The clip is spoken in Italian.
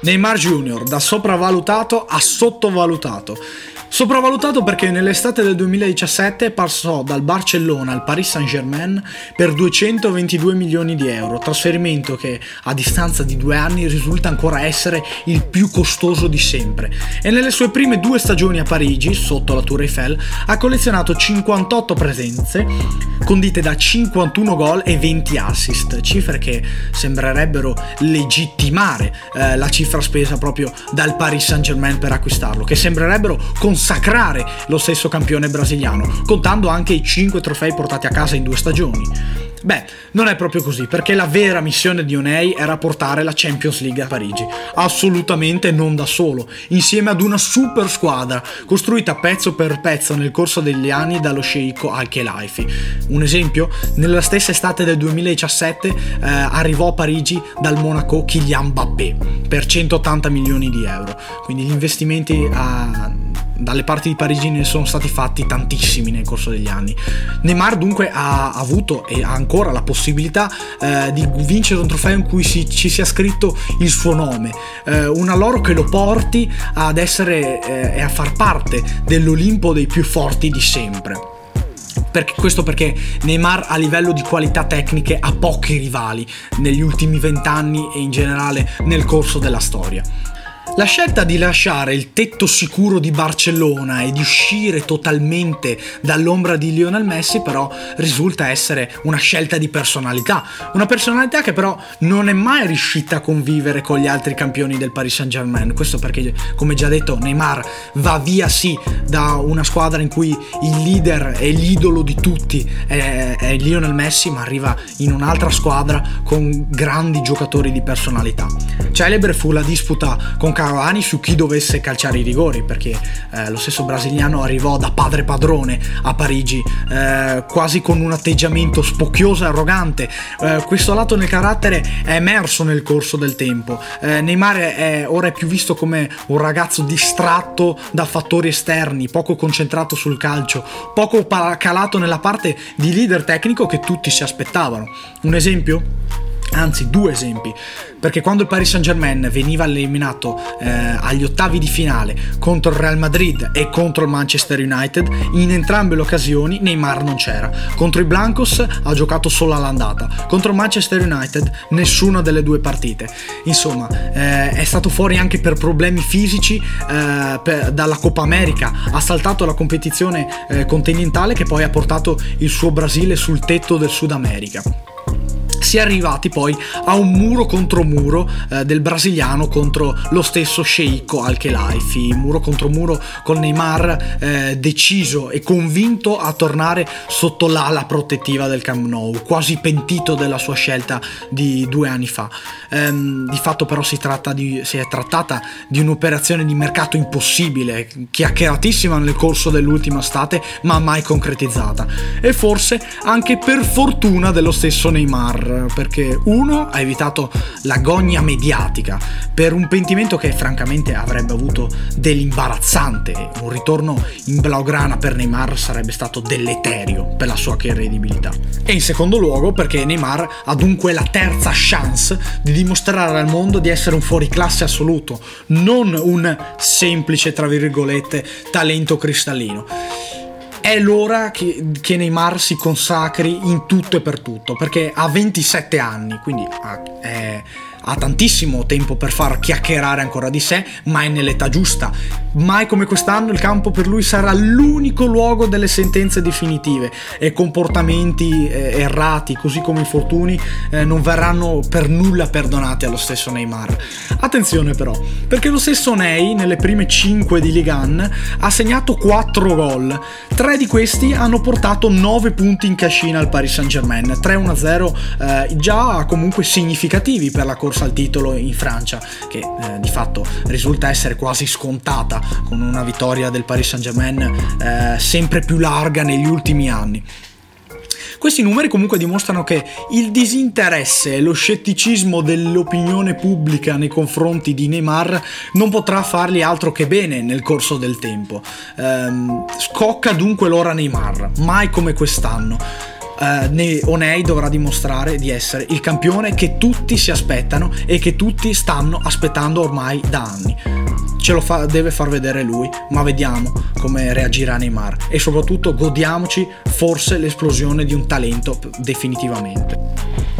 Neymar Jr. da sopravvalutato a sottovalutato. Sopravvalutato perché nell'estate del 2017 passò dal Barcellona al Paris Saint-Germain per 222 milioni di euro, trasferimento che a distanza di due anni risulta ancora essere il più costoso di sempre. E nelle sue prime due stagioni a Parigi, sotto la Tour Eiffel, ha collezionato 58 presenze, condite da 51 gol e 20 assist, cifre che sembrerebbero legittimare eh, la cifra spesa proprio dal Paris Saint-Germain per acquistarlo, che sembrerebbero con consacrare lo stesso campione brasiliano, contando anche i 5 trofei portati a casa in due stagioni. Beh, non è proprio così, perché la vera missione di Onei era portare la Champions League a Parigi, assolutamente non da solo, insieme ad una super squadra costruita pezzo per pezzo nel corso degli anni dallo sceicco Al-Khelaifi. Un esempio, nella stessa estate del 2017 eh, arrivò a Parigi dal Monaco Kylian Mbappé per 180 milioni di euro, quindi gli investimenti a dalle parti di Parigi ne sono stati fatti tantissimi nel corso degli anni. Neymar dunque ha avuto e ha ancora la possibilità eh, di vincere un trofeo in cui si, ci sia scritto il suo nome, eh, una loro che lo porti ad essere eh, e a far parte dell'Olimpo dei più forti di sempre. Perché, questo perché Neymar a livello di qualità tecniche ha pochi rivali negli ultimi vent'anni e in generale nel corso della storia. La scelta di lasciare il tetto sicuro di Barcellona e di uscire totalmente dall'ombra di Lionel Messi però risulta essere una scelta di personalità, una personalità che però non è mai riuscita a convivere con gli altri campioni del Paris Saint-Germain, questo perché come già detto Neymar va via sì da una squadra in cui il leader e l'idolo di tutti è, è Lionel Messi ma arriva in un'altra squadra con grandi giocatori di personalità. Celebre fu la disputa con Cavani su chi dovesse calciare i rigori, perché eh, lo stesso brasiliano arrivò da padre padrone a Parigi, eh, quasi con un atteggiamento spocchioso e arrogante. Eh, questo lato nel carattere è emerso nel corso del tempo. Eh, Neymar è, ora è più visto come un ragazzo distratto da fattori esterni, poco concentrato sul calcio, poco calato nella parte di leader tecnico che tutti si aspettavano. Un esempio? Anzi, due esempi perché quando il Paris Saint Germain veniva eliminato eh, agli ottavi di finale contro il Real Madrid e contro il Manchester United, in entrambe le occasioni Neymar non c'era. Contro i Blancos ha giocato solo all'andata, contro il Manchester United nessuna delle due partite. Insomma, eh, è stato fuori anche per problemi fisici eh, per, dalla Coppa America, ha saltato la competizione eh, continentale che poi ha portato il suo Brasile sul tetto del Sud America si è arrivati poi a un muro contro muro eh, del brasiliano contro lo stesso sceicco Al-Khelaifi, muro contro muro con Neymar eh, deciso e convinto a tornare sotto l'ala protettiva del Camp Nou, quasi pentito della sua scelta di due anni fa. Ehm, di fatto però si, di, si, è trattata di un'operazione di mercato impossibile, chiacchieratissima nel corso dell'ultima estate, ma mai concretizzata. E forse anche per fortuna dello stesso Neymar perché uno ha evitato l'agonia mediatica per un pentimento che francamente avrebbe avuto dell'imbarazzante, un ritorno in Blaugrana per Neymar sarebbe stato deleterio per la sua credibilità. E in secondo luogo perché Neymar ha dunque la terza chance di dimostrare al mondo di essere un fuoriclasse assoluto, non un semplice, tra virgolette, talento cristallino è l'ora che, che, Neymar si consacri in tutto e per tutto, perché ha 27 anni, quindi ha, è, ha tantissimo tempo per far chiacchierare ancora di sé, ma è nell'età giusta. Mai come quest'anno il campo per lui sarà l'unico luogo delle sentenze definitive e comportamenti eh, errati, così come infortuni, eh, non verranno per nulla perdonati allo stesso Neymar. Attenzione però, perché lo stesso Ney nelle prime 5 di Ligan ha segnato 4 gol. 3 di questi hanno portato 9 punti in cascina al Paris Saint-Germain, 3-1-0 eh, già comunque significativi per la corsa corsa al titolo in Francia, che eh, di fatto risulta essere quasi scontata con una vittoria del Paris Saint-Germain eh, sempre più larga negli ultimi anni. Questi numeri comunque dimostrano che il disinteresse e lo scetticismo dell'opinione pubblica nei confronti di Neymar non potrà fargli altro che bene nel corso del tempo. Ehm, scocca dunque l'ora Neymar, mai come quest'anno eh, Onei dovrà dimostrare di essere il campione che tutti si aspettano e che tutti stanno aspettando ormai da anni. Ce lo fa, deve far vedere lui, ma vediamo come reagirà Neymar e soprattutto godiamoci forse l'esplosione di un talento definitivamente.